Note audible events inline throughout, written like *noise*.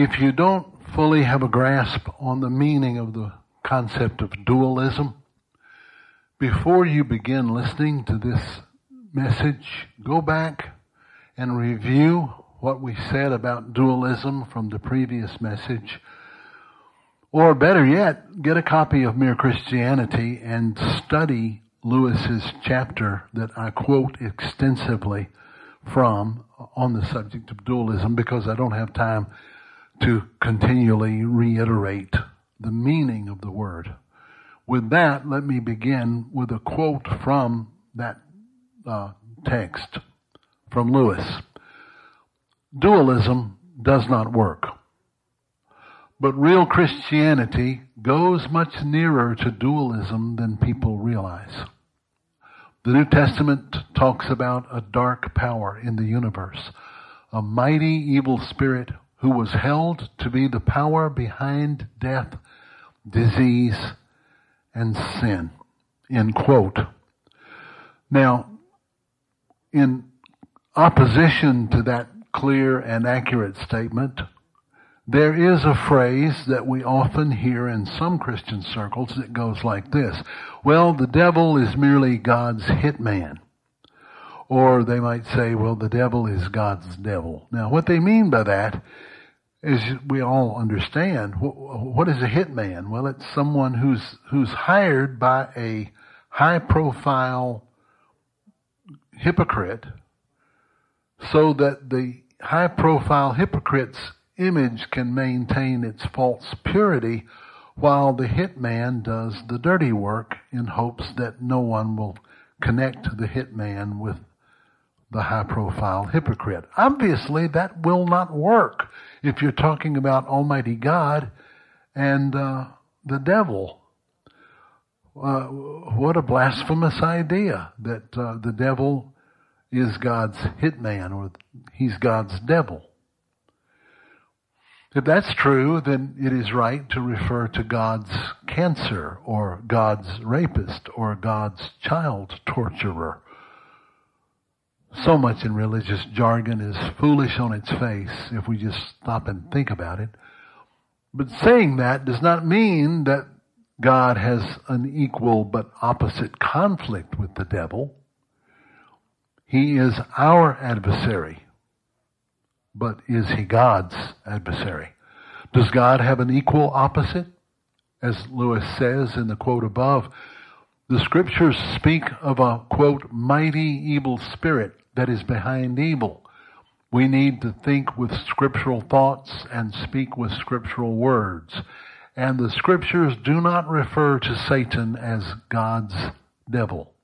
If you don't fully have a grasp on the meaning of the concept of dualism, before you begin listening to this message, go back and review what we said about dualism from the previous message. Or better yet, get a copy of Mere Christianity and study Lewis's chapter that I quote extensively from on the subject of dualism because I don't have time to continually reiterate the meaning of the word. With that, let me begin with a quote from that uh, text from Lewis. Dualism does not work. But real Christianity goes much nearer to dualism than people realize. The New Testament talks about a dark power in the universe, a mighty evil spirit who was held to be the power behind death, disease, and sin. End quote. Now, in opposition to that clear and accurate statement, there is a phrase that we often hear in some Christian circles that goes like this. Well, the devil is merely God's hitman. Or they might say, well, the devil is God's devil. Now, what they mean by that is we all understand. What is a hitman? Well, it's someone who's, who's hired by a high profile hypocrite so that the high profile hypocrite's image can maintain its false purity while the hitman does the dirty work in hopes that no one will connect the hitman with the high profile hypocrite. Obviously, that will not work if you're talking about Almighty God and uh, the devil. Uh, what a blasphemous idea that uh, the devil is God's hitman or he's God's devil. If that's true, then it is right to refer to God's cancer or God's rapist or God's child torturer. So much in religious jargon is foolish on its face if we just stop and think about it. But saying that does not mean that God has an equal but opposite conflict with the devil. He is our adversary. But is he God's adversary? Does God have an equal opposite? As Lewis says in the quote above, the scriptures speak of a quote, mighty evil spirit that is behind evil. We need to think with scriptural thoughts and speak with scriptural words. And the scriptures do not refer to Satan as God's devil,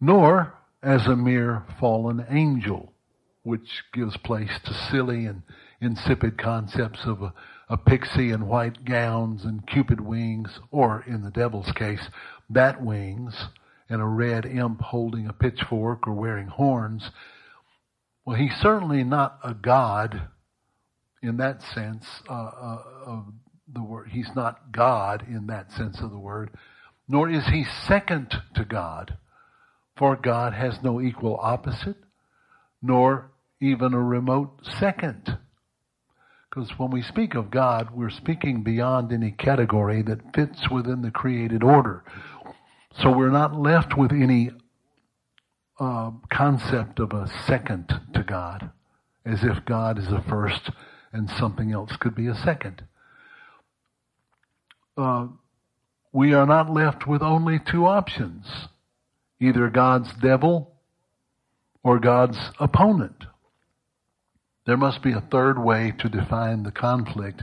nor as a mere fallen angel, which gives place to silly and insipid concepts of a, a pixie in white gowns and cupid wings, or in the devil's case, bat wings and a red imp holding a pitchfork or wearing horns. Well, he's certainly not a god in that sense uh, uh, of the word. He's not God in that sense of the word, nor is he second to God. For God has no equal opposite, nor even a remote second. Because when we speak of God, we're speaking beyond any category that fits within the created order. So we're not left with any uh, concept of a second to God, as if God is a first and something else could be a second. Uh, we are not left with only two options either God's devil or God's opponent. There must be a third way to define the conflict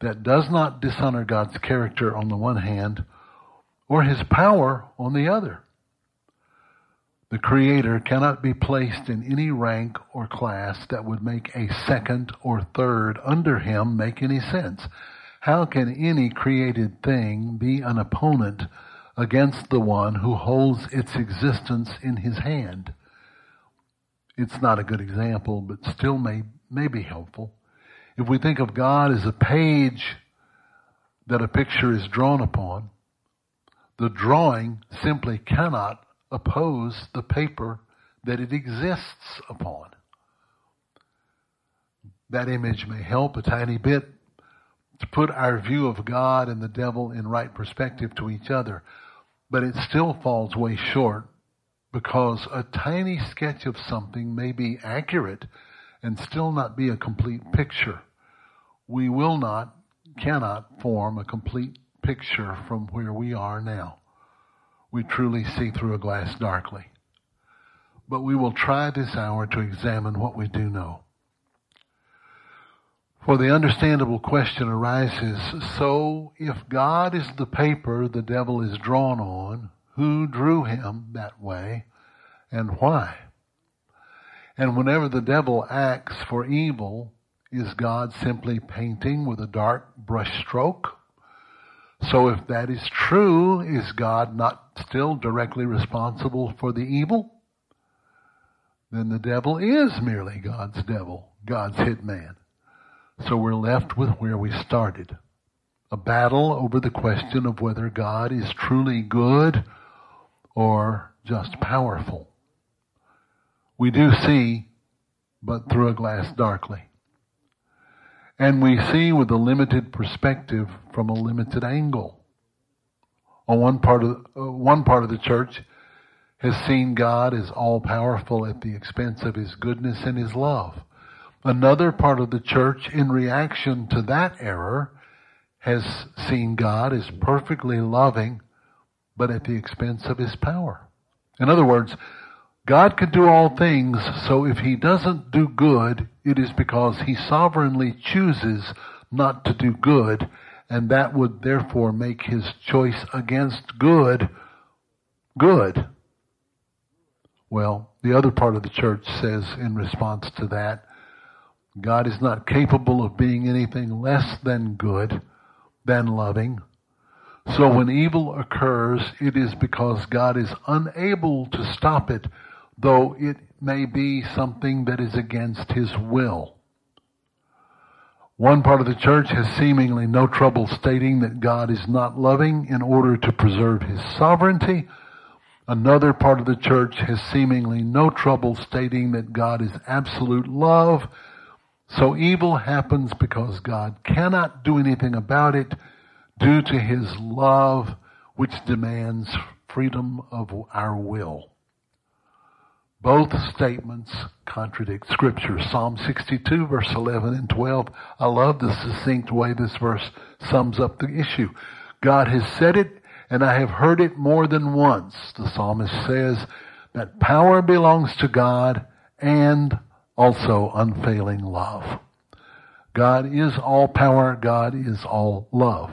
that does not dishonor God's character on the one hand or his power on the other. The Creator cannot be placed in any rank or class that would make a second or third under him make any sense. How can any created thing be an opponent against the one who holds its existence in his hand. It's not a good example, but still may, may be helpful. If we think of God as a page that a picture is drawn upon, the drawing simply cannot oppose the paper that it exists upon. that image may help a tiny bit to put our view of God and the devil in right perspective to each other. But it still falls way short because a tiny sketch of something may be accurate and still not be a complete picture. We will not, cannot form a complete picture from where we are now. We truly see through a glass darkly. But we will try this hour to examine what we do know. For the understandable question arises, so if God is the paper the devil is drawn on, who drew him that way and why? And whenever the devil acts for evil, is God simply painting with a dark brush stroke? So if that is true, is God not still directly responsible for the evil? Then the devil is merely God's devil, God's hit man. So we're left with where we started. A battle over the question of whether God is truly good or just powerful. We do see, but through a glass darkly. And we see with a limited perspective from a limited angle. On one part of, uh, one part of the church has seen God as all powerful at the expense of his goodness and his love. Another part of the church, in reaction to that error, has seen God as perfectly loving, but at the expense of his power. In other words, God can do all things, so if he doesn't do good, it is because he sovereignly chooses not to do good, and that would therefore make his choice against good good. Well, the other part of the church says in response to that, God is not capable of being anything less than good, than loving. So when evil occurs, it is because God is unable to stop it, though it may be something that is against His will. One part of the church has seemingly no trouble stating that God is not loving in order to preserve His sovereignty. Another part of the church has seemingly no trouble stating that God is absolute love so evil happens because God cannot do anything about it due to his love, which demands freedom of our will. Both statements contradict scripture. Psalm 62 verse 11 and 12. I love the succinct way this verse sums up the issue. God has said it and I have heard it more than once. The psalmist says that power belongs to God and also unfailing love. God is all power. God is all love.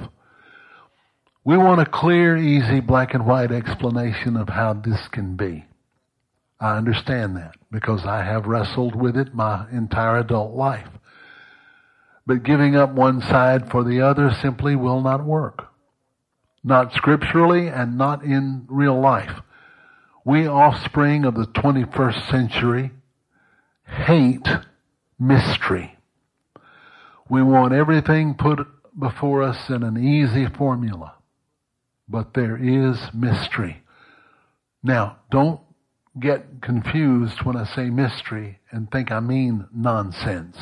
We want a clear, easy, black and white explanation of how this can be. I understand that because I have wrestled with it my entire adult life. But giving up one side for the other simply will not work. Not scripturally and not in real life. We offspring of the 21st century hate mystery. We want everything put before us in an easy formula. But there is mystery. Now, don't get confused when I say mystery and think I mean nonsense.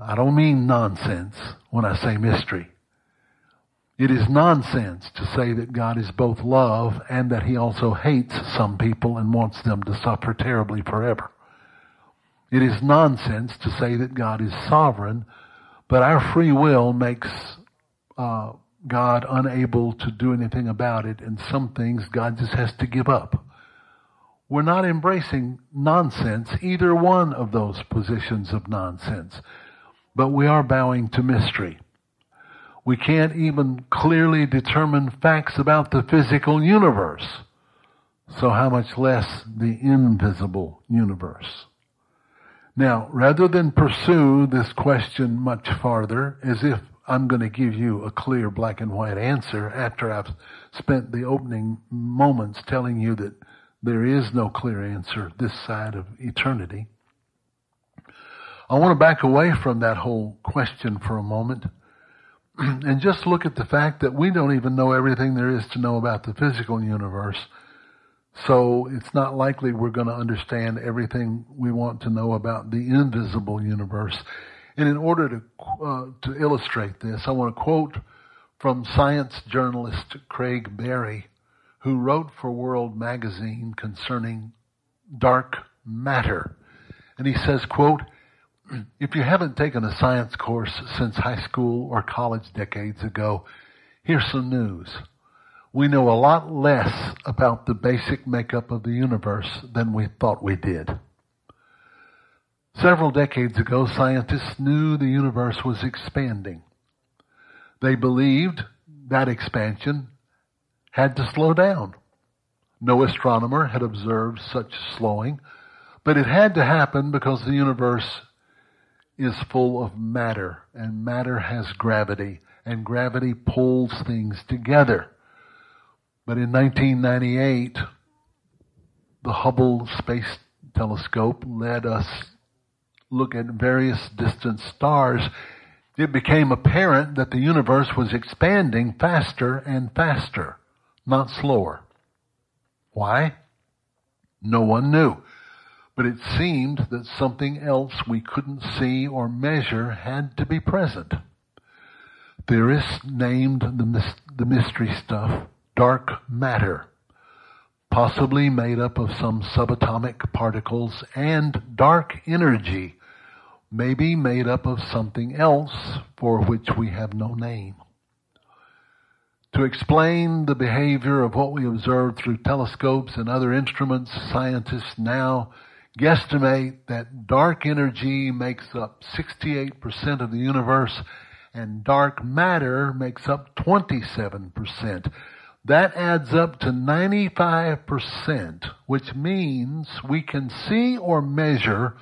I don't mean nonsense when I say mystery. It is nonsense to say that God is both love and that he also hates some people and wants them to suffer terribly forever. It is nonsense to say that God is sovereign, but our free will makes uh, God unable to do anything about it, and some things God just has to give up. We're not embracing nonsense, either one of those positions of nonsense, but we are bowing to mystery. We can't even clearly determine facts about the physical universe. So how much less the invisible universe? Now, rather than pursue this question much farther, as if I'm going to give you a clear black and white answer after I've spent the opening moments telling you that there is no clear answer this side of eternity, I want to back away from that whole question for a moment *clears throat* and just look at the fact that we don't even know everything there is to know about the physical universe. So it's not likely we're going to understand everything we want to know about the invisible universe. And in order to, uh, to illustrate this, I want to quote from science journalist Craig Berry, who wrote for World Magazine concerning dark matter. And he says, quote, if you haven't taken a science course since high school or college decades ago, here's some news. We know a lot less about the basic makeup of the universe than we thought we did. Several decades ago, scientists knew the universe was expanding. They believed that expansion had to slow down. No astronomer had observed such slowing, but it had to happen because the universe is full of matter, and matter has gravity, and gravity pulls things together. But in 1998, the Hubble Space Telescope let us look at various distant stars. It became apparent that the universe was expanding faster and faster, not slower. Why? No one knew but it seemed that something else we couldn't see or measure had to be present. Theorists named the, mystery stuff dark matter, possibly made up of some subatomic particles, and dark energy, maybe made up of something else for which we have no name. To explain the behavior of what we observe through telescopes and other instruments, scientists now guesstimate that dark energy makes up 68% of the universe and dark matter makes up 27%. That adds up to 95%, which means we can see or measure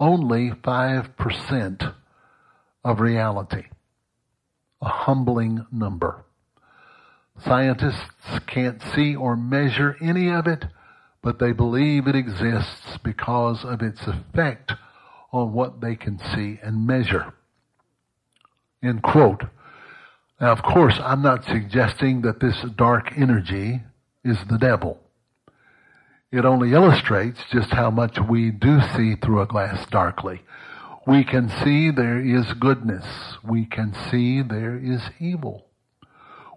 only 5% of reality. A humbling number. Scientists can't see or measure any of it but they believe it exists because of its effect on what they can see and measure. End quote. Now, of course, I'm not suggesting that this dark energy is the devil. It only illustrates just how much we do see through a glass darkly. We can see there is goodness. We can see there is evil.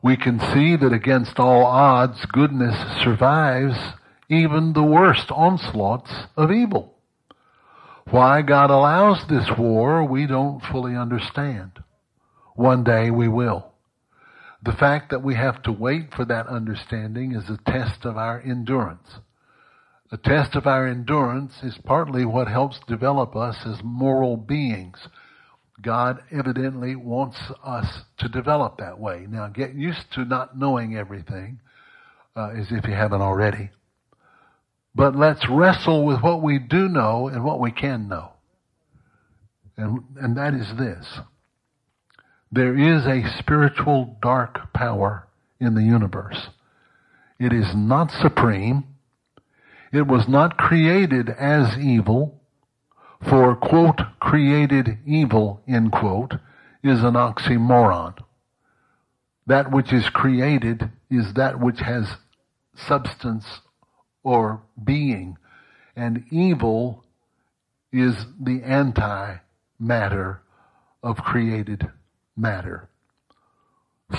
We can see that against all odds, goodness survives even the worst onslaughts of evil. Why God allows this war, we don't fully understand. One day we will. The fact that we have to wait for that understanding is a test of our endurance. A test of our endurance is partly what helps develop us as moral beings. God evidently wants us to develop that way. Now get used to not knowing everything, uh, as if you haven't already. But let's wrestle with what we do know and what we can know. And, and that is this. There is a spiritual dark power in the universe. It is not supreme. It was not created as evil. For, quote, created evil, end quote, is an oxymoron. That which is created is that which has substance or being. And evil is the anti matter of created matter.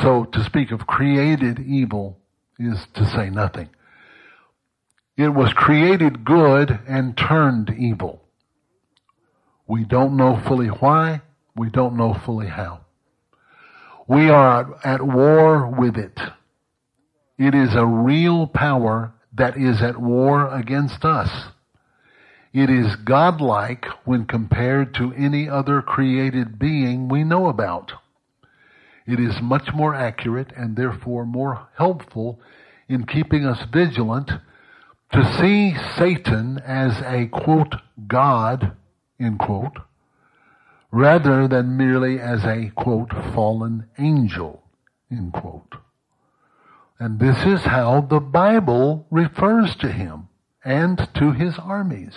So to speak of created evil is to say nothing. It was created good and turned evil. We don't know fully why. We don't know fully how. We are at war with it. It is a real power that is at war against us. It is godlike when compared to any other created being we know about. It is much more accurate and therefore more helpful in keeping us vigilant to see Satan as a quote, God, end quote, rather than merely as a quote, fallen angel, end quote. And this is how the Bible refers to him and to his armies.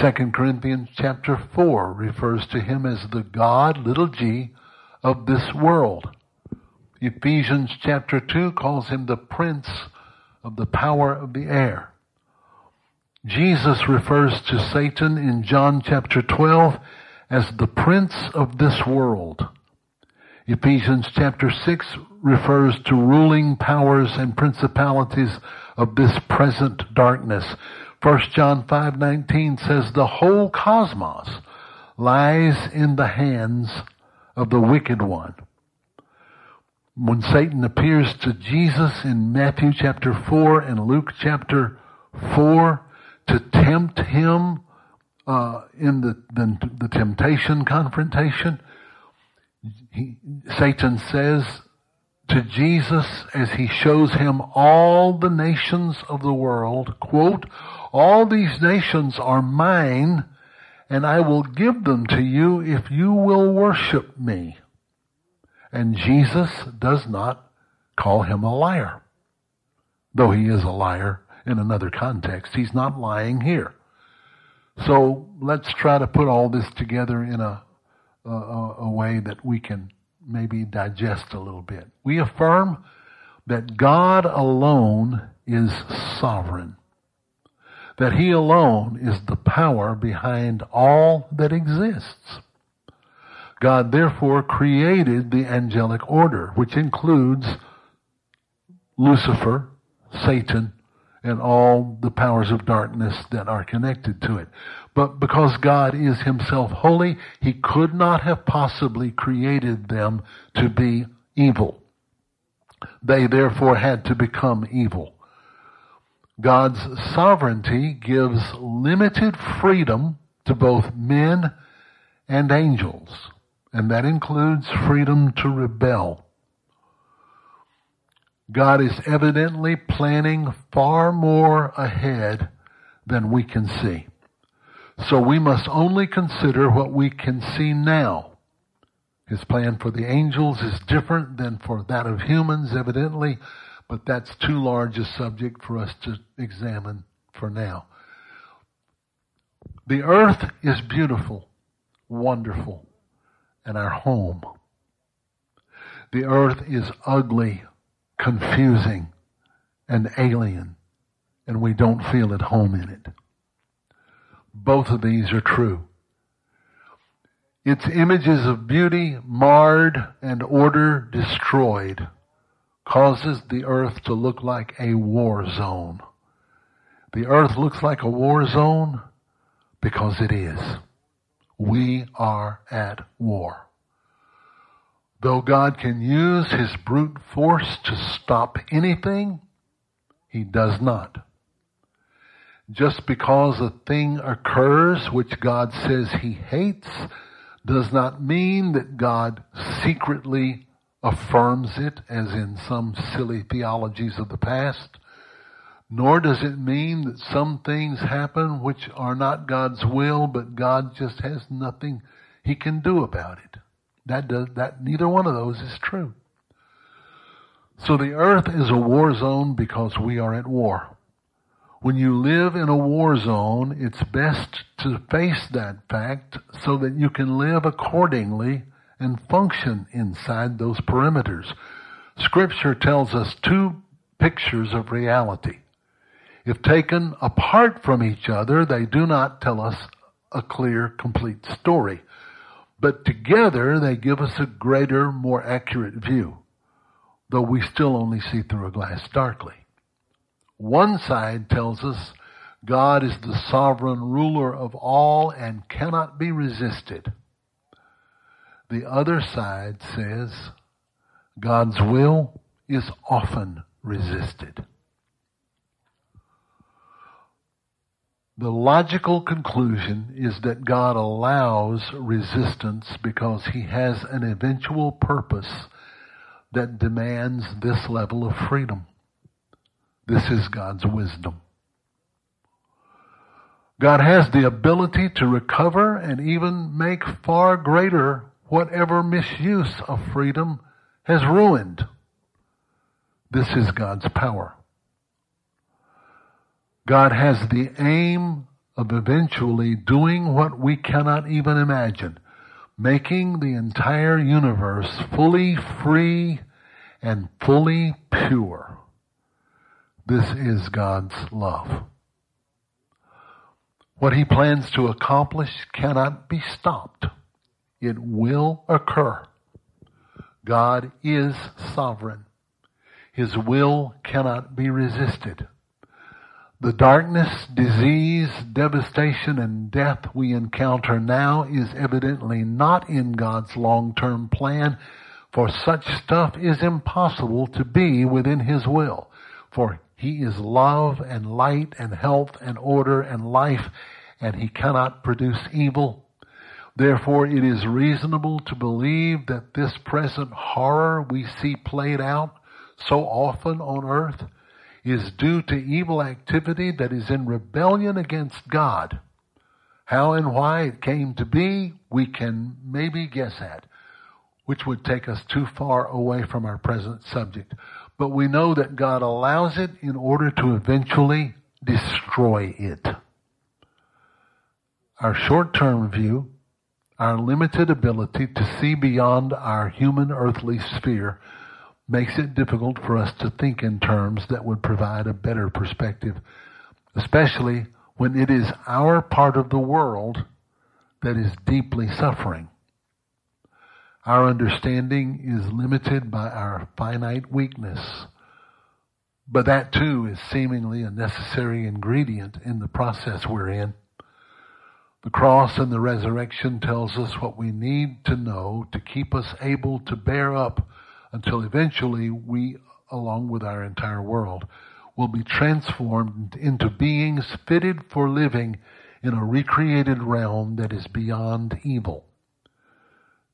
2 Corinthians chapter 4 refers to him as the God, little g, of this world. Ephesians chapter 2 calls him the prince of the power of the air. Jesus refers to Satan in John chapter 12 as the prince of this world. Ephesians chapter 6 refers to ruling powers and principalities of this present darkness. 1 John 5:19 says the whole cosmos lies in the hands of the wicked one. When Satan appears to Jesus in Matthew chapter 4 and Luke chapter 4 to tempt him uh, in the, the, the temptation confrontation, he, Satan says to Jesus as he shows him all the nations of the world, quote, all these nations are mine and I will give them to you if you will worship me. And Jesus does not call him a liar. Though he is a liar in another context, he's not lying here. So let's try to put all this together in a, a, a way that we can maybe digest a little bit. We affirm that God alone is sovereign. That He alone is the power behind all that exists. God therefore created the angelic order, which includes Lucifer, Satan, and all the powers of darkness that are connected to it. But because God is himself holy, he could not have possibly created them to be evil. They therefore had to become evil. God's sovereignty gives limited freedom to both men and angels, and that includes freedom to rebel. God is evidently planning far more ahead than we can see. So we must only consider what we can see now. His plan for the angels is different than for that of humans, evidently, but that's too large a subject for us to examine for now. The earth is beautiful, wonderful, and our home. The earth is ugly, confusing and alien, and we don't feel at home in it. Both of these are true. Its images of beauty marred and order destroyed causes the earth to look like a war zone. The earth looks like a war zone because it is. We are at war. Though God can use his brute force to stop anything, he does not. Just because a thing occurs which God says he hates does not mean that God secretly affirms it as in some silly theologies of the past. Nor does it mean that some things happen which are not God's will, but God just has nothing he can do about it. That does, that, neither one of those is true. So the earth is a war zone because we are at war. When you live in a war zone, it's best to face that fact so that you can live accordingly and function inside those perimeters. Scripture tells us two pictures of reality. If taken apart from each other, they do not tell us a clear, complete story. But together they give us a greater, more accurate view, though we still only see through a glass darkly. One side tells us God is the sovereign ruler of all and cannot be resisted. The other side says God's will is often resisted. The logical conclusion is that God allows resistance because he has an eventual purpose that demands this level of freedom. This is God's wisdom. God has the ability to recover and even make far greater whatever misuse of freedom has ruined. This is God's power. God has the aim of eventually doing what we cannot even imagine, making the entire universe fully free and fully pure. This is God's love. What he plans to accomplish cannot be stopped. It will occur. God is sovereign. His will cannot be resisted. The darkness, disease, devastation, and death we encounter now is evidently not in God's long-term plan, for such stuff is impossible to be within His will. For He is love and light and health and order and life, and He cannot produce evil. Therefore, it is reasonable to believe that this present horror we see played out so often on earth is due to evil activity that is in rebellion against God. How and why it came to be, we can maybe guess at, which would take us too far away from our present subject. But we know that God allows it in order to eventually destroy it. Our short-term view our limited ability to see beyond our human earthly sphere makes it difficult for us to think in terms that would provide a better perspective, especially when it is our part of the world that is deeply suffering. Our understanding is limited by our finite weakness, but that too is seemingly a necessary ingredient in the process we're in. The cross and the resurrection tells us what we need to know to keep us able to bear up until eventually we, along with our entire world, will be transformed into beings fitted for living in a recreated realm that is beyond evil.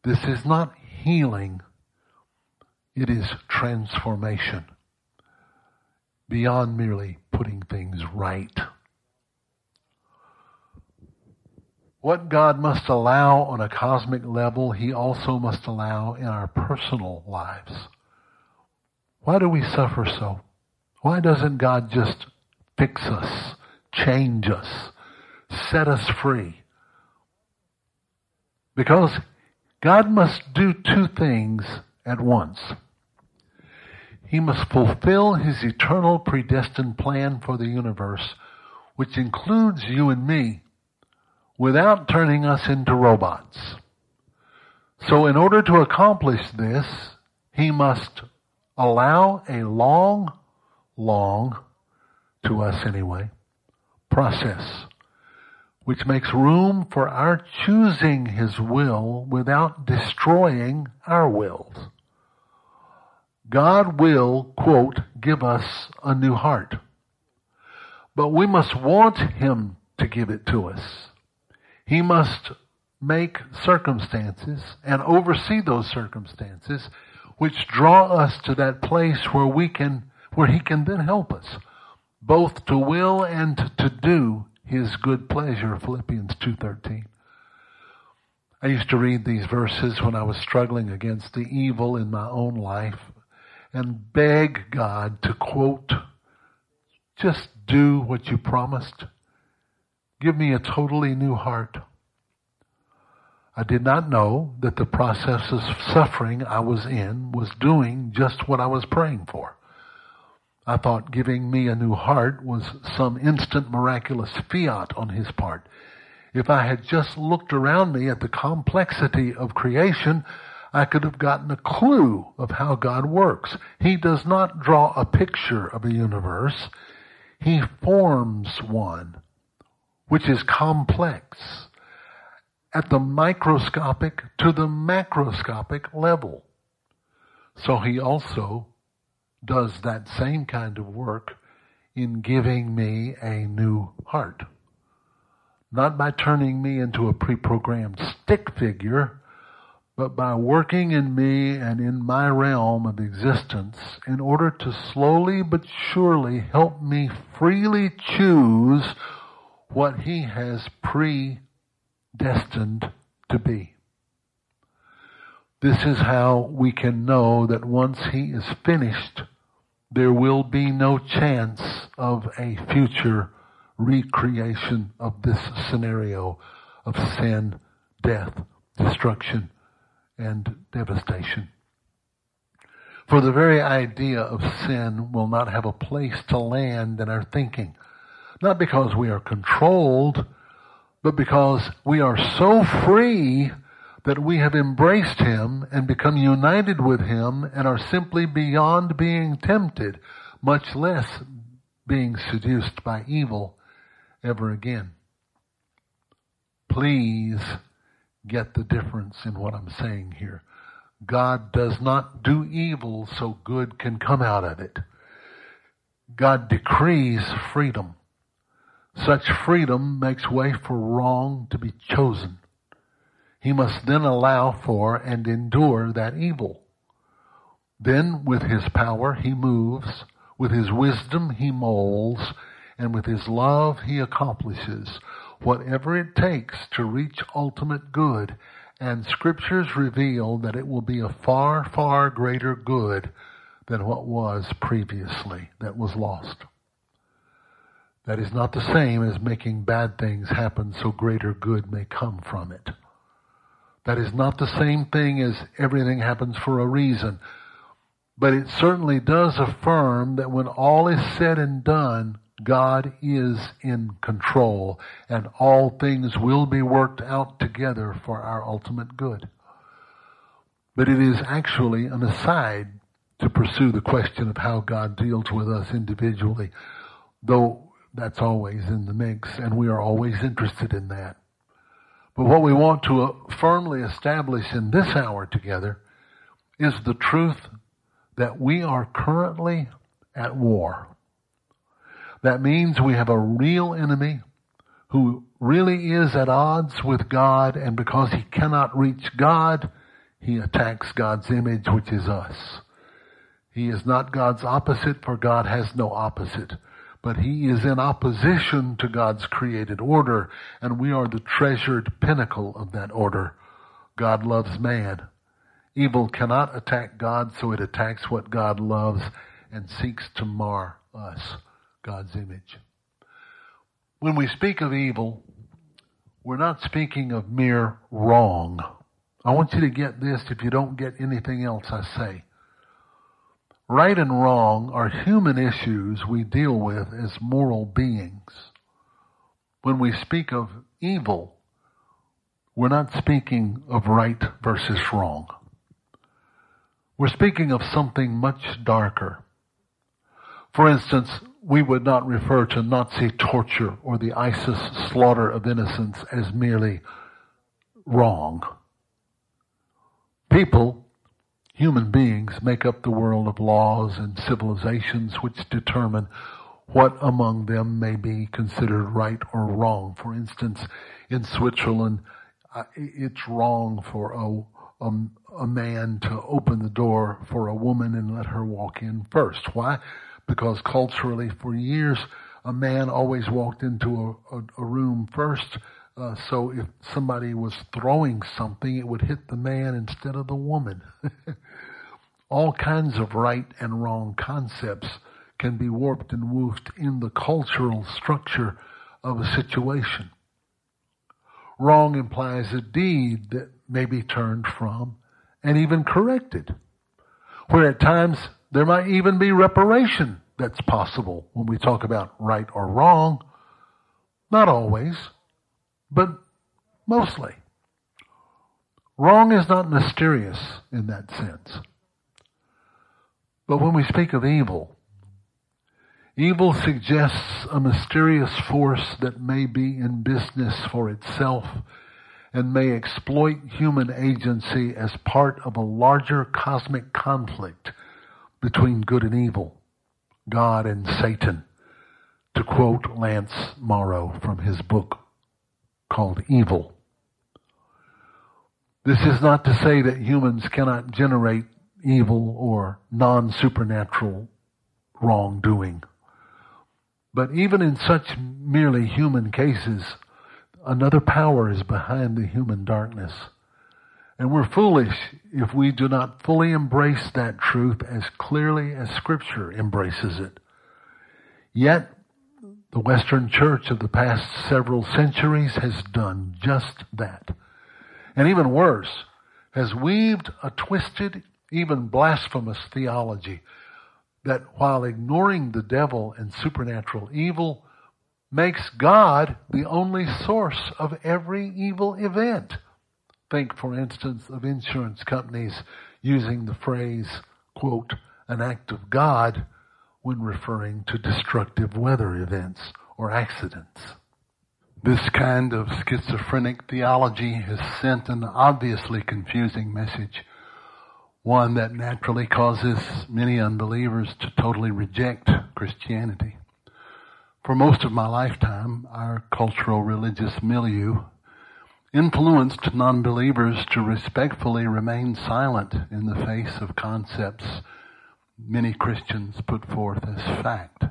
This is not healing, it is transformation. Beyond merely putting things right. What God must allow on a cosmic level, He also must allow in our personal lives. Why do we suffer so? Why doesn't God just fix us, change us, set us free? Because God must do two things at once. He must fulfill His eternal predestined plan for the universe, which includes you and me without turning us into robots. So in order to accomplish this, he must allow a long, long, to us anyway, process which makes room for our choosing his will without destroying our wills. God will, quote, give us a new heart. But we must want him to give it to us. He must make circumstances and oversee those circumstances which draw us to that place where we can, where He can then help us, both to will and to do His good pleasure, Philippians 2.13. I used to read these verses when I was struggling against the evil in my own life and beg God to quote, just do what you promised. Give me a totally new heart. I did not know that the process of suffering I was in was doing just what I was praying for. I thought giving me a new heart was some instant miraculous fiat on his part. If I had just looked around me at the complexity of creation, I could have gotten a clue of how God works. He does not draw a picture of a universe. He forms one which is complex at the microscopic to the macroscopic level. So he also does that same kind of work in giving me a new heart. Not by turning me into a pre-programmed stick figure, but by working in me and in my realm of existence in order to slowly but surely help me freely choose what he has predestined to be. This is how we can know that once he is finished, there will be no chance of a future recreation of this scenario of sin, death, destruction, and devastation. For the very idea of sin will not have a place to land in our thinking. Not because we are controlled, but because we are so free that we have embraced Him and become united with Him and are simply beyond being tempted, much less being seduced by evil ever again. Please get the difference in what I'm saying here. God does not do evil so good can come out of it. God decrees freedom. Such freedom makes way for wrong to be chosen. He must then allow for and endure that evil. Then, with his power, he moves. With his wisdom, he molds. And with his love, he accomplishes whatever it takes to reach ultimate good and scriptures reveal that it will be a far, far greater good than what was previously that was lost. That is not the same as making bad things happen so greater good may come from it. That is not the same thing as everything happens for a reason. But it certainly does affirm that when all is said and done, God is in control and all things will be worked out together for our ultimate good. But it is actually an aside to pursue the question of how God deals with us individually, though that's always in the mix and we are always interested in that. But what we want to uh, firmly establish in this hour together is the truth that we are currently at war. That means we have a real enemy who really is at odds with God, and because he cannot reach God, he attacks God's image, which is us. He is not God's opposite, for God has no opposite. But he is in opposition to God's created order, and we are the treasured pinnacle of that order. God loves man. Evil cannot attack God, so it attacks what God loves and seeks to mar us. God's image. When we speak of evil, we're not speaking of mere wrong. I want you to get this if you don't get anything else I say. Right and wrong are human issues we deal with as moral beings. When we speak of evil, we're not speaking of right versus wrong. We're speaking of something much darker. For instance, we would not refer to Nazi torture or the ISIS slaughter of innocents as merely wrong. People, human beings, make up the world of laws and civilizations which determine what among them may be considered right or wrong. For instance, in Switzerland, uh, it's wrong for a, a, a man to open the door for a woman and let her walk in first. Why? because culturally, for years, a man always walked into a, a, a room first. Uh, so if somebody was throwing something, it would hit the man instead of the woman. *laughs* All kinds of right and wrong concepts can be warped and woofed in the cultural structure of a situation. Wrong implies a deed that may be turned from and even corrected, where at times there might even be reparation that's possible when we talk about right or wrong. Not always, but mostly. Wrong is not mysterious in that sense. But when we speak of evil, evil suggests a mysterious force that may be in business for itself and may exploit human agency as part of a larger cosmic conflict between good and evil, God and Satan, to quote Lance Morrow from his book called Evil. This is not to say that humans cannot generate evil or non-supernatural wrongdoing. But even in such merely human cases, another power is behind the human darkness. And we're foolish if we do not fully embrace that truth as clearly as Scripture embraces it. Yet, the Western Church of the past several centuries has done just that. And even worse, has weaved a twisted, even blasphemous theology that while ignoring the devil and supernatural evil makes God the only source of every evil event. Think, for instance, of insurance companies using the phrase, quote, an act of God when referring to destructive weather events or accidents. This kind of schizophrenic theology has sent an obviously confusing message, one that naturally causes many unbelievers to totally reject Christianity. For most of my lifetime, our cultural religious milieu influenced nonbelievers to respectfully remain silent in the face of concepts many Christians put forth as fact.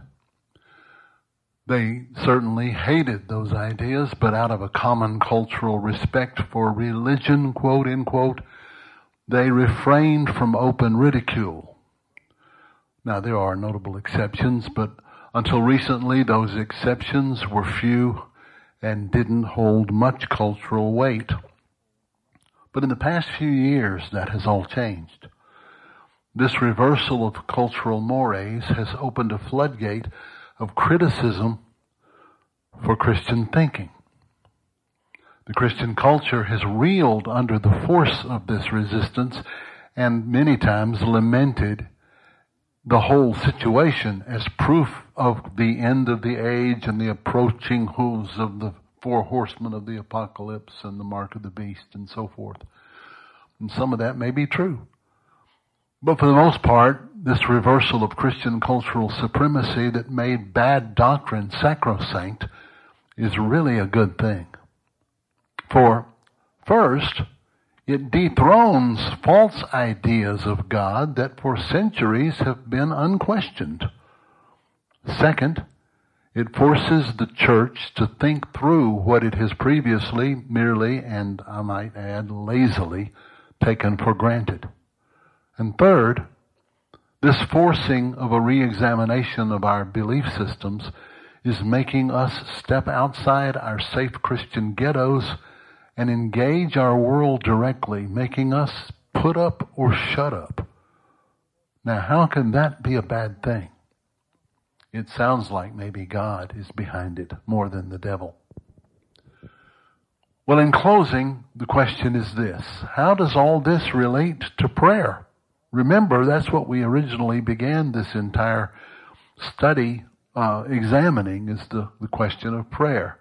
They certainly hated those ideas, but out of a common cultural respect for religion, quote unquote, they refrained from open ridicule. Now there are notable exceptions, but until recently those exceptions were few and didn't hold much cultural weight. But in the past few years, that has all changed. This reversal of cultural mores has opened a floodgate of criticism for Christian thinking. The Christian culture has reeled under the force of this resistance and many times lamented the whole situation as proof of the end of the age and the approaching hooves of the four horsemen of the apocalypse and the mark of the beast and so forth. And some of that may be true. But for the most part, this reversal of Christian cultural supremacy that made bad doctrine sacrosanct is really a good thing. For first, it dethrones false ideas of God that for centuries have been unquestioned. Second, it forces the church to think through what it has previously merely, and I might add, lazily taken for granted. And third, this forcing of a re-examination of our belief systems is making us step outside our safe Christian ghettos and engage our world directly, making us put up or shut up. Now, how can that be a bad thing? It sounds like maybe God is behind it more than the devil. Well, in closing, the question is this. How does all this relate to prayer? Remember, that's what we originally began this entire study uh, examining is the, the question of prayer.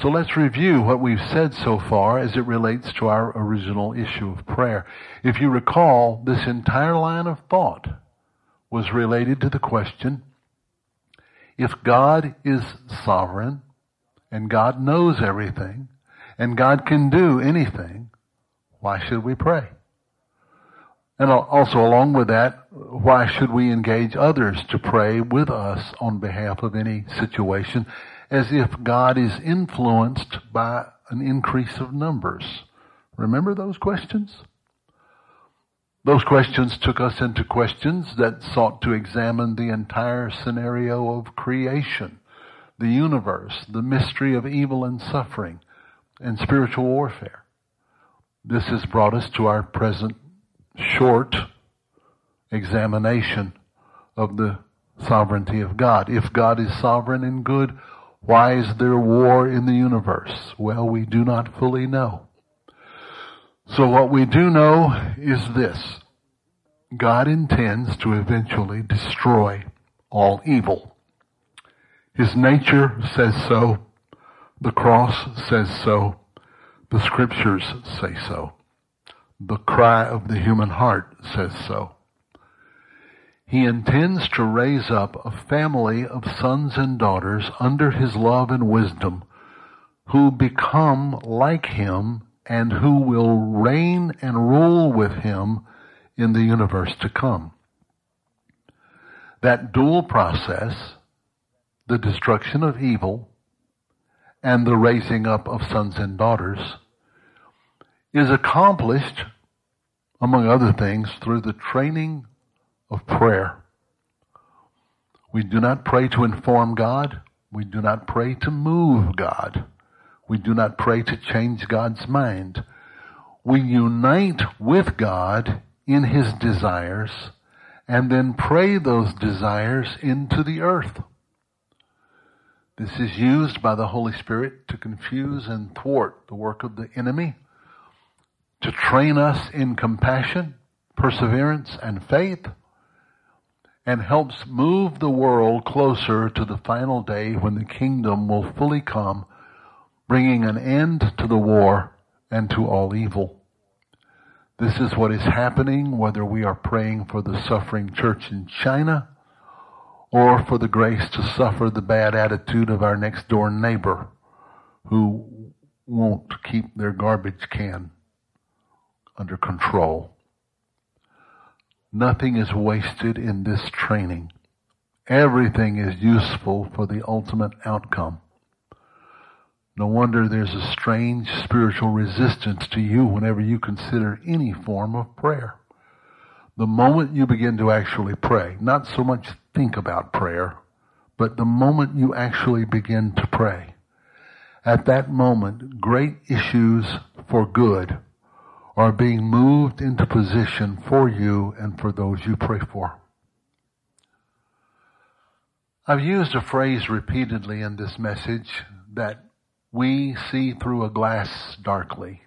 So let's review what we've said so far as it relates to our original issue of prayer. If you recall, this entire line of thought was related to the question, if God is sovereign and God knows everything and God can do anything, why should we pray? And also along with that, why should we engage others to pray with us on behalf of any situation as if God is influenced by an increase of numbers. Remember those questions? Those questions took us into questions that sought to examine the entire scenario of creation, the universe, the mystery of evil and suffering, and spiritual warfare. This has brought us to our present short examination of the sovereignty of God. If God is sovereign and good, why is there war in the universe? Well, we do not fully know. So what we do know is this. God intends to eventually destroy all evil. His nature says so. The cross says so. The scriptures say so. The cry of the human heart says so. He intends to raise up a family of sons and daughters under his love and wisdom who become like him and who will reign and rule with him in the universe to come. That dual process, the destruction of evil and the raising up of sons and daughters, is accomplished, among other things, through the training of prayer. We do not pray to inform God. We do not pray to move God. We do not pray to change God's mind. We unite with God in his desires and then pray those desires into the earth. This is used by the Holy Spirit to confuse and thwart the work of the enemy, to train us in compassion, perseverance, and faith, and helps move the world closer to the final day when the kingdom will fully come, bringing an end to the war and to all evil. This is what is happening whether we are praying for the suffering church in China or for the grace to suffer the bad attitude of our next door neighbor who won't keep their garbage can under control. Nothing is wasted in this training. Everything is useful for the ultimate outcome. No wonder there's a strange spiritual resistance to you whenever you consider any form of prayer. The moment you begin to actually pray, not so much think about prayer, but the moment you actually begin to pray, at that moment, great issues for good are being moved into position for you and for those you pray for. I've used a phrase repeatedly in this message that we see through a glass darkly.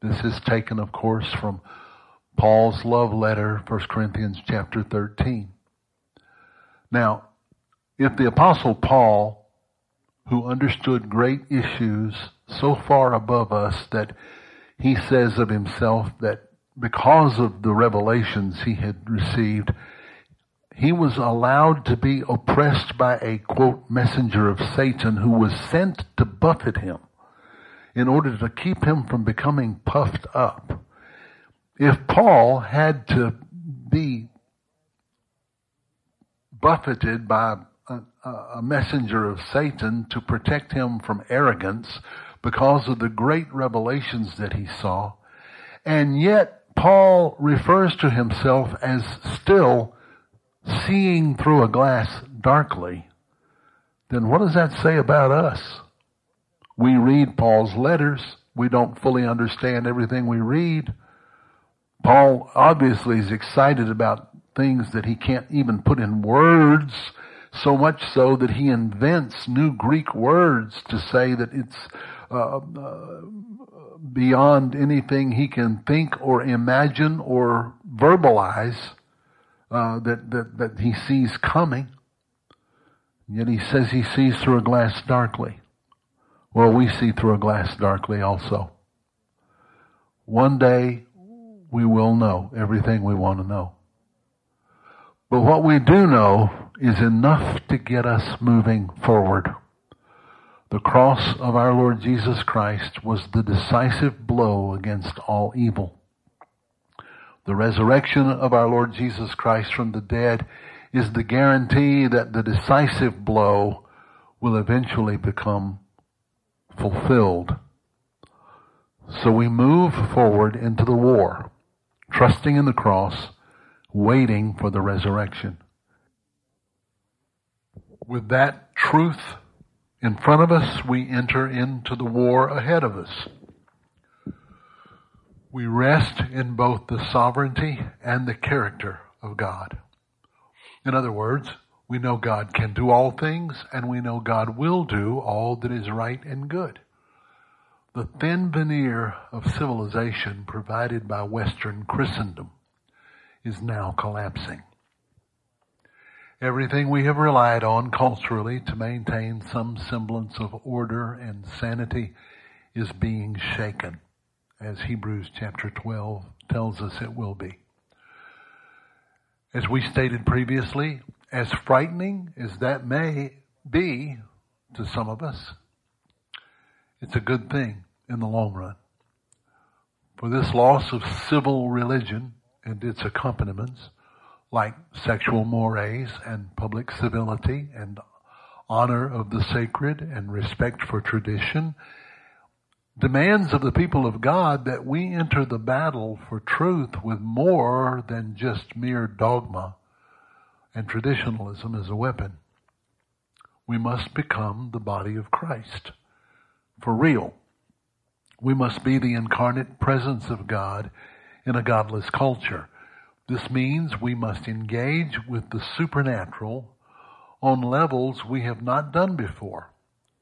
This is taken, of course, from Paul's love letter, 1 Corinthians chapter 13. Now, if the apostle Paul, who understood great issues so far above us that he says of himself that because of the revelations he had received, he was allowed to be oppressed by a quote messenger of Satan who was sent to buffet him in order to keep him from becoming puffed up. If Paul had to be buffeted by a, a, messenger of Satan to protect him from arrogance because of the great revelations that he saw, and yet Paul refers to himself as still seeing through a glass darkly, then what does that say about us? We read Paul's letters. We don't fully understand everything we read. Paul obviously is excited about things that he can't even put in words, so much so that he invents new Greek words to say that it's uh, uh, beyond anything he can think or imagine or verbalize uh, that, that, that he sees coming. Yet he says he sees through a glass darkly. Well, we see through a glass darkly also. One day we will know everything we want to know. But what we do know is enough to get us moving forward. The cross of our Lord Jesus Christ was the decisive blow against all evil. The resurrection of our Lord Jesus Christ from the dead is the guarantee that the decisive blow will eventually become fulfilled. So we move forward into the war, trusting in the cross, waiting for the resurrection. With that truth in front of us, we enter into the war ahead of us. We rest in both the sovereignty and the character of God. In other words, we know God can do all things and we know God will do all that is right and good. The thin veneer of civilization provided by Western Christendom is now collapsing. Everything we have relied on culturally to maintain some semblance of order and sanity is being shaken as Hebrews chapter 12 tells us it will be. As we stated previously, as frightening as that may be to some of us, it's a good thing in the long run. For this loss of civil religion and its accompaniments, like sexual mores and public civility and honor of the sacred and respect for tradition demands of the people of God that we enter the battle for truth with more than just mere dogma and traditionalism as a weapon. We must become the body of Christ. For real. We must be the incarnate presence of God in a godless culture. This means we must engage with the supernatural on levels we have not done before.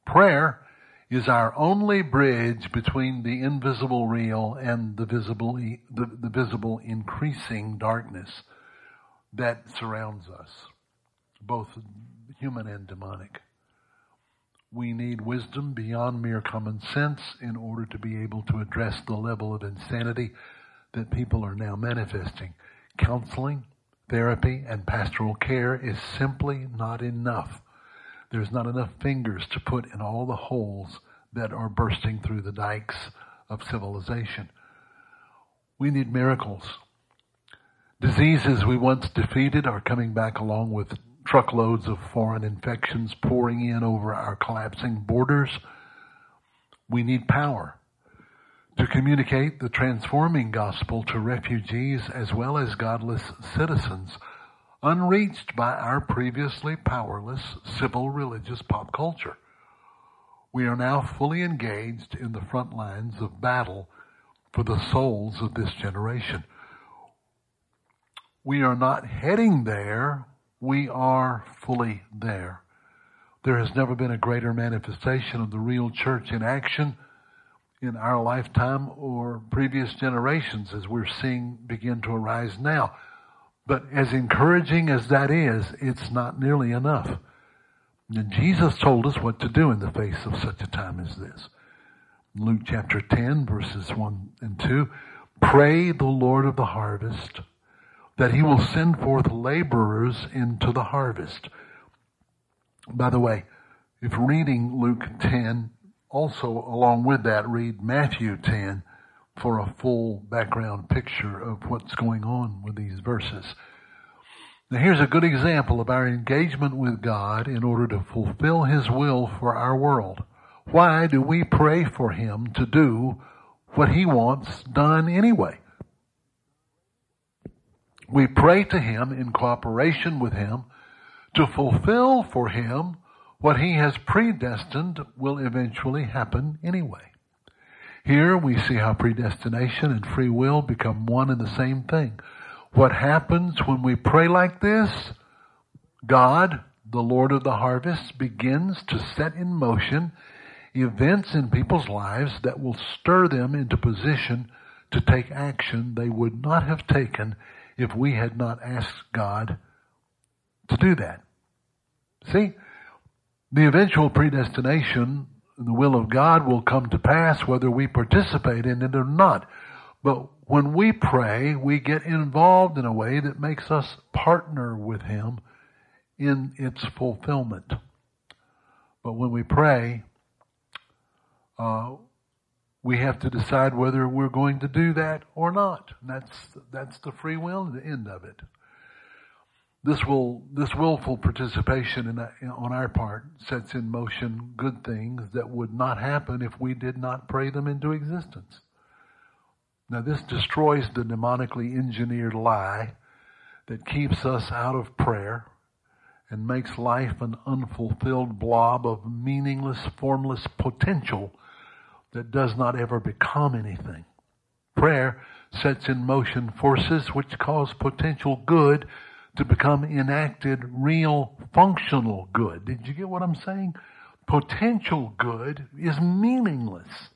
Prayer is our only bridge between the invisible real and the visible, the, the visible increasing darkness that surrounds us, both human and demonic. We need wisdom beyond mere common sense in order to be able to address the level of insanity that people are now manifesting. Counseling, therapy, and pastoral care is simply not enough. There's not enough fingers to put in all the holes that are bursting through the dikes of civilization. We need miracles. Diseases we once defeated are coming back along with truckloads of foreign infections pouring in over our collapsing borders. We need power to communicate the transforming gospel to refugees as well as godless citizens unreached by our previously powerless civil religious pop culture. We are now fully engaged in the front lines of battle for the souls of this generation. We are not heading there, we are fully there. There has never been a greater manifestation of the real church in action in our lifetime or previous generations as we're seeing begin to arise now. But as encouraging as that is, it's not nearly enough. And Jesus told us what to do in the face of such a time as this. Luke chapter 10 verses 1 and 2. Pray the Lord of the harvest that he will send forth laborers into the harvest. By the way, if reading Luke 10, also along with that read Matthew 10 for a full background picture of what's going on with these verses. Now here's a good example of our engagement with God in order to fulfill His will for our world. Why do we pray for Him to do what He wants done anyway? We pray to Him in cooperation with Him to fulfill for Him what He has predestined will eventually happen anyway. Here we see how predestination and free will become one and the same thing. What happens when we pray like this? God, the Lord of the harvest, begins to set in motion events in people's lives that will stir them into position to take action they would not have taken if we had not asked God to do that. See? The eventual predestination and the will of God will come to pass whether we participate in it or not. But when we pray, we get involved in a way that makes us partner with Him in its fulfillment. But when we pray, uh, we have to decide whether we're going to do that or not. And that's that's the free will the end of it this will this willful participation in, on our part sets in motion good things that would not happen if we did not pray them into existence. Now this destroys the demonically engineered lie that keeps us out of prayer and makes life an unfulfilled blob of meaningless, formless potential that does not ever become anything. Prayer sets in motion forces which cause potential good to become enacted real functional good. Did you get what I'm saying? Potential good is meaningless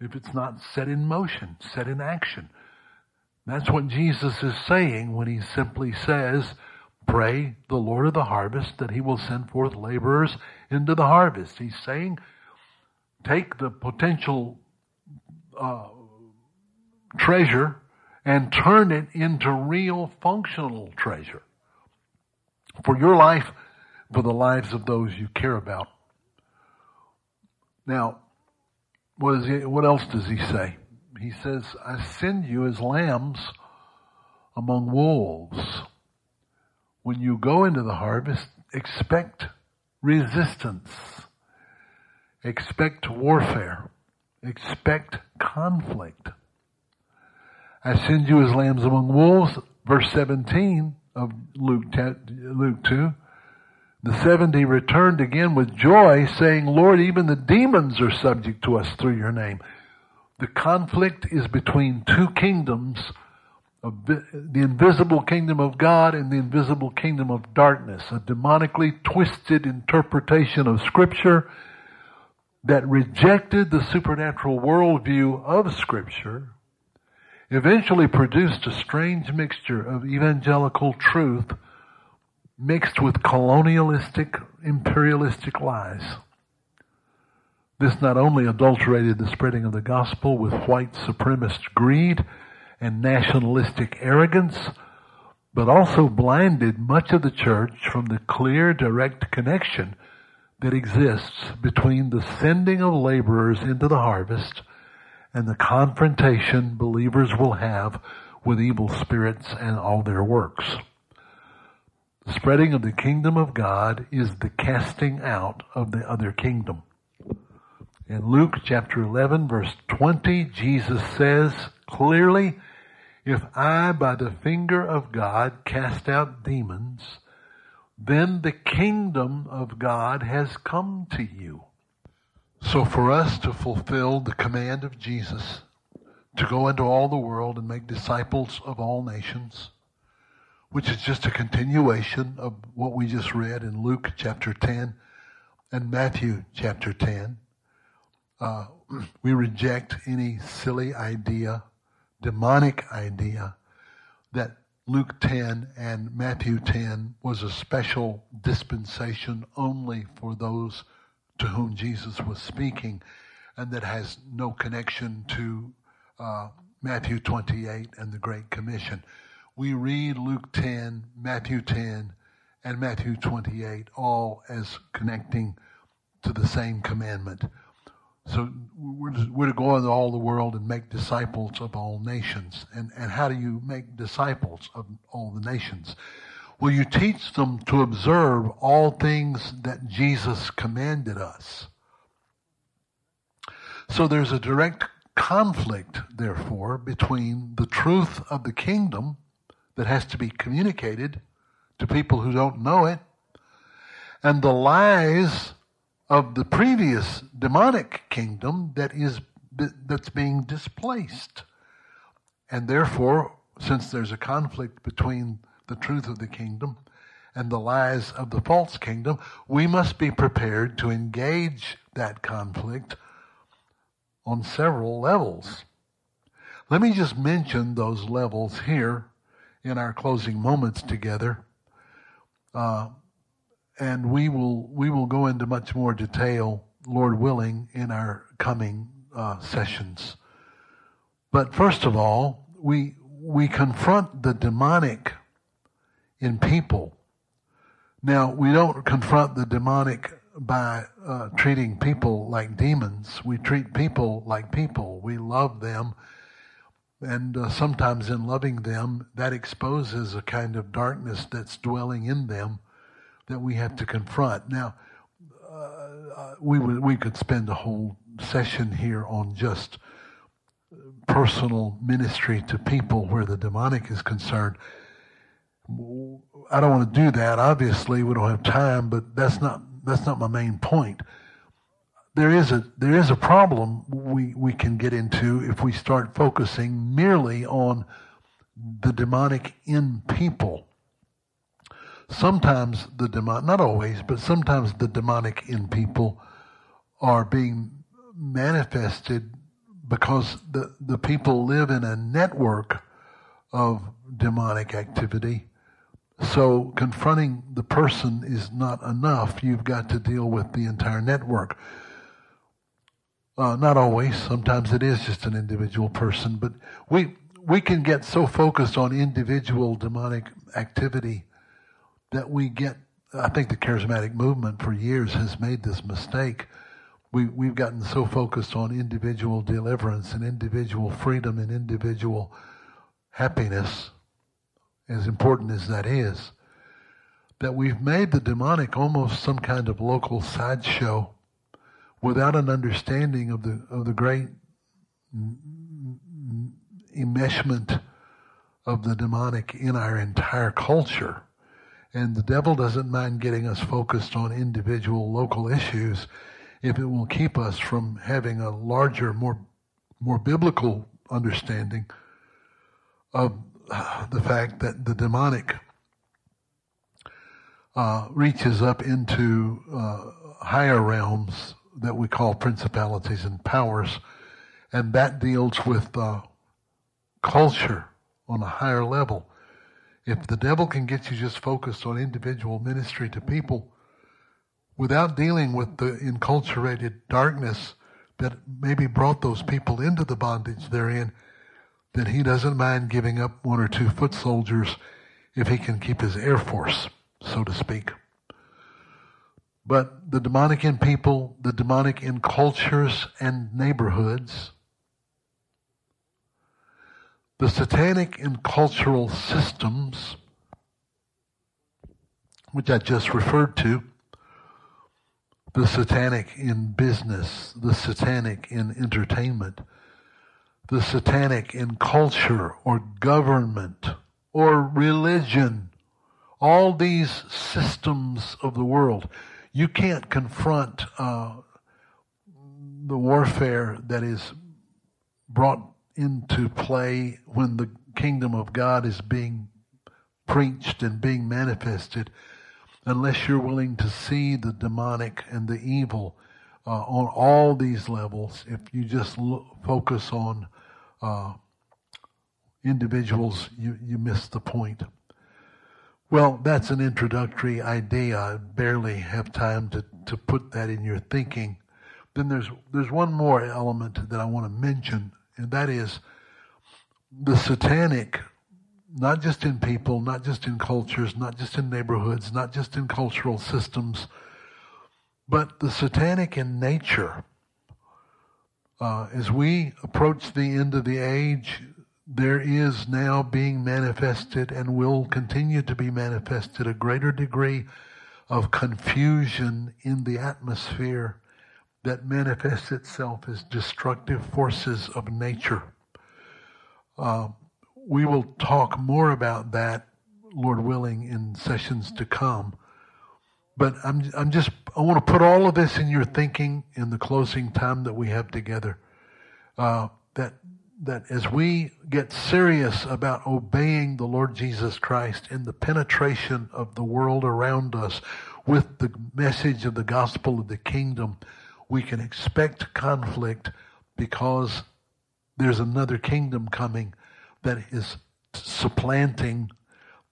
if it's not set in motion, set in action. That's what Jesus is saying when he simply says, pray the Lord of the harvest that he will send forth laborers into the harvest. He's saying, take the potential uh, treasure and turn it into real functional treasure for your life, for the lives of those you care about. Now, what, is he, what else does he say? He says, I send you as lambs among wolves. When you go into the harvest, expect resistance. Expect warfare. Expect conflict. I send you as lambs among wolves. Verse 17 of Luke, 10, Luke 2. The 70 returned again with joy, saying, Lord, even the demons are subject to us through your name. The conflict is between two kingdoms the invisible kingdom of God and the invisible kingdom of darkness, a demonically twisted interpretation of Scripture that rejected the supernatural worldview of Scripture, eventually produced a strange mixture of evangelical truth mixed with colonialistic, imperialistic lies. This not only adulterated the spreading of the gospel with white supremacist greed and nationalistic arrogance, but also blinded much of the church from the clear, direct connection that exists between the sending of laborers into the harvest and the confrontation believers will have with evil spirits and all their works. The spreading of the kingdom of God is the casting out of the other kingdom. In Luke chapter 11 verse 20, Jesus says clearly, if I by the finger of God cast out demons, then the kingdom of God has come to you. So for us to fulfill the command of Jesus to go into all the world and make disciples of all nations, which is just a continuation of what we just read in Luke chapter 10 and Matthew chapter 10, uh, *clears throat* we reject any silly idea, demonic idea, that Luke 10 and Matthew 10 was a special dispensation only for those to whom Jesus was speaking, and that has no connection to uh, Matthew 28 and the Great Commission. We read Luke 10, Matthew 10, and Matthew 28 all as connecting to the same commandment. So we're we're to go into all the world and make disciples of all nations. And, and how do you make disciples of all the nations? Well, you teach them to observe all things that Jesus commanded us. So there's a direct conflict, therefore, between the truth of the kingdom that has to be communicated to people who don't know it and the lies of the previous demonic kingdom that is that's being displaced. And therefore, since there's a conflict between the truth of the kingdom and the lies of the false kingdom, we must be prepared to engage that conflict on several levels. Let me just mention those levels here in our closing moments together. Uh, and we will we will go into much more detail, Lord willing, in our coming uh, sessions. But first of all, we we confront the demonic in people. Now we don't confront the demonic by uh, treating people like demons. We treat people like people. We love them. And uh, sometimes in loving them, that exposes a kind of darkness that's dwelling in them that we have to confront. Now, uh, uh, we we could spend a whole session here on just personal ministry to people where the demonic is concerned. I don't want to do that. Obviously, we don't have time, but that's not that's not my main point. There is a there is a problem we we can get into if we start focusing merely on the demonic in people sometimes the demonic, not always, but sometimes the demonic in people are being manifested because the, the people live in a network of demonic activity. So confronting the person is not enough. You've got to deal with the entire network. Uh, not always. Sometimes it is just an individual person, but we we can get so focused on individual demonic activity that we get. I think the charismatic movement for years has made this mistake. We, we've gotten so focused on individual deliverance and individual freedom and individual happiness, as important as that is, that we've made the demonic almost some kind of local sideshow without an understanding of the, of the great enmeshment of the demonic in our entire culture. And the devil doesn't mind getting us focused on individual local issues if it will keep us from having a larger, more, more biblical understanding of, *sighs* the fact that the demonic uh, reaches up into uh, higher realms that we call principalities and powers, and that deals with uh, culture on a higher level. If the devil can get you just focused on individual ministry to people without dealing with the enculturated darkness that maybe brought those people into the bondage they're in, then he doesn't mind giving up one or two foot soldiers if he can keep his air force, so to speak. But the demonic in people, the demonic in cultures and neighborhoods, the satanic in cultural systems, which I just referred to, the satanic in business, the satanic in entertainment, the satanic in culture or government or religion, all these systems of the world. You can't confront uh, the warfare that is brought into play when the kingdom of God is being preached and being manifested unless you're willing to see the demonic and the evil uh, on all these levels. If you just look, focus on uh, individuals, you, you miss the point. Well, that's an introductory idea. I barely have time to, to put that in your thinking. Then there's there's one more element that I want to mention and that is the satanic, not just in people, not just in cultures, not just in neighborhoods, not just in cultural systems, but the satanic in nature. Uh, as we approach the end of the age, there is now being manifested and will continue to be manifested a greater degree of confusion in the atmosphere that manifests itself as destructive forces of nature. Uh, we will talk more about that, Lord willing, in sessions to come. But I'm, I'm just, I want to put all of this in your thinking in the closing time that we have together. Uh, that, that as we get serious about obeying the Lord Jesus Christ in the penetration of the world around us with the message of the gospel of the kingdom, we can expect conflict because there's another kingdom coming that is supplanting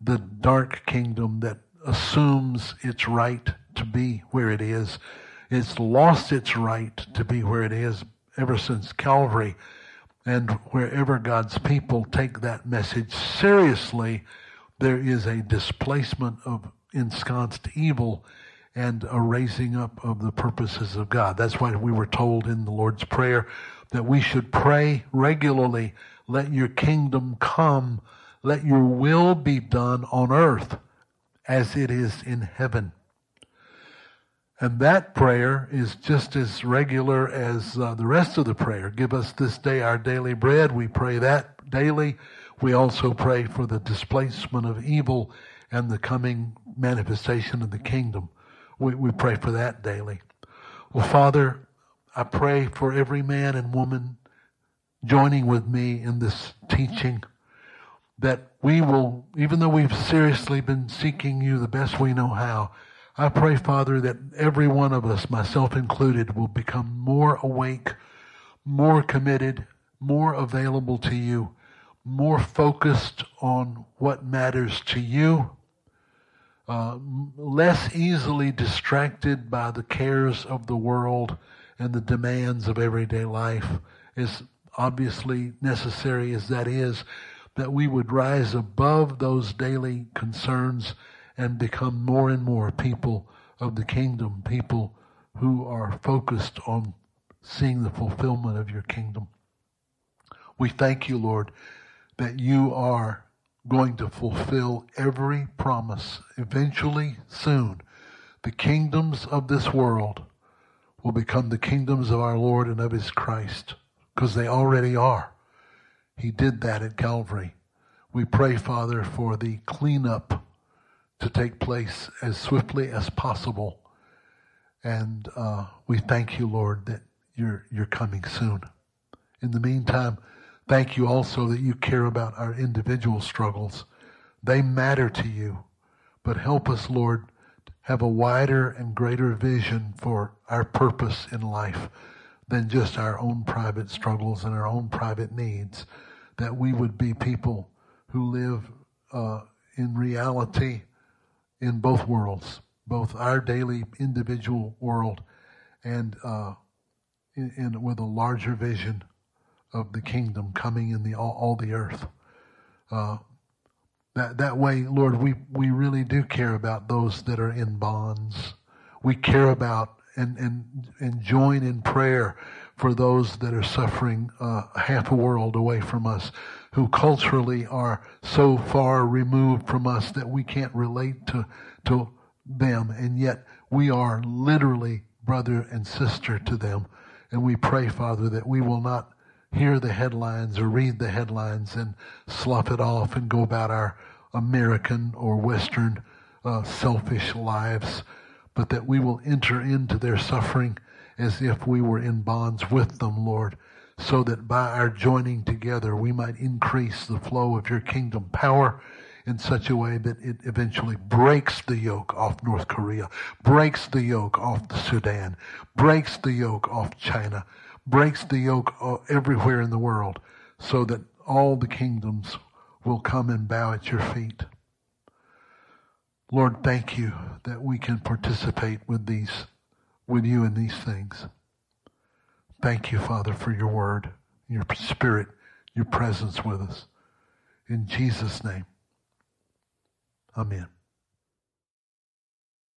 the dark kingdom that assumes its right to be where it is. It's lost its right to be where it is ever since Calvary. And wherever God's people take that message seriously, there is a displacement of ensconced evil and a raising up of the purposes of God. That's why we were told in the Lord's Prayer that we should pray regularly, let your kingdom come, let your will be done on earth as it is in heaven. And that prayer is just as regular as uh, the rest of the prayer. Give us this day our daily bread. We pray that daily. We also pray for the displacement of evil and the coming manifestation of the kingdom. We, we pray for that daily. Well, Father, I pray for every man and woman joining with me in this teaching that we will, even though we've seriously been seeking you the best we know how, I pray, Father, that every one of us, myself included, will become more awake, more committed, more available to you, more focused on what matters to you uh, less easily distracted by the cares of the world and the demands of everyday life, as obviously necessary as that is, that we would rise above those daily concerns and become more and more people of the kingdom, people who are focused on seeing the fulfillment of your kingdom. We thank you, Lord, that you are going to fulfill every promise. Eventually, soon, the kingdoms of this world will become the kingdoms of our Lord and of His Christ, because they already are. He did that at Calvary. We pray, Father, for the cleanup to take place as swiftly as possible. And uh, we thank you, Lord, that you're, you're coming soon. In the meantime, Thank you also that you care about our individual struggles. They matter to you. But help us, Lord, have a wider and greater vision for our purpose in life than just our own private struggles and our own private needs. That we would be people who live uh, in reality in both worlds, both our daily individual world and uh, in, in, with a larger vision of the kingdom coming in the all, all the earth. Uh, that that way, Lord, we we really do care about those that are in bonds. We care about and and and join in prayer for those that are suffering uh, half a world away from us, who culturally are so far removed from us that we can't relate to to them, and yet we are literally brother and sister to them. And we pray, Father, that we will not hear the headlines or read the headlines and slough it off and go about our American or Western uh, selfish lives, but that we will enter into their suffering as if we were in bonds with them, Lord, so that by our joining together we might increase the flow of your kingdom power in such a way that it eventually breaks the yoke off North Korea, breaks the yoke off the Sudan, breaks the yoke off China, breaks the yoke everywhere in the world, so that all the kingdoms will come and bow at your feet. Lord, thank you that we can participate with these, with you in these things. Thank you, Father, for your word, your spirit, your presence with us. In Jesus' name. Amen.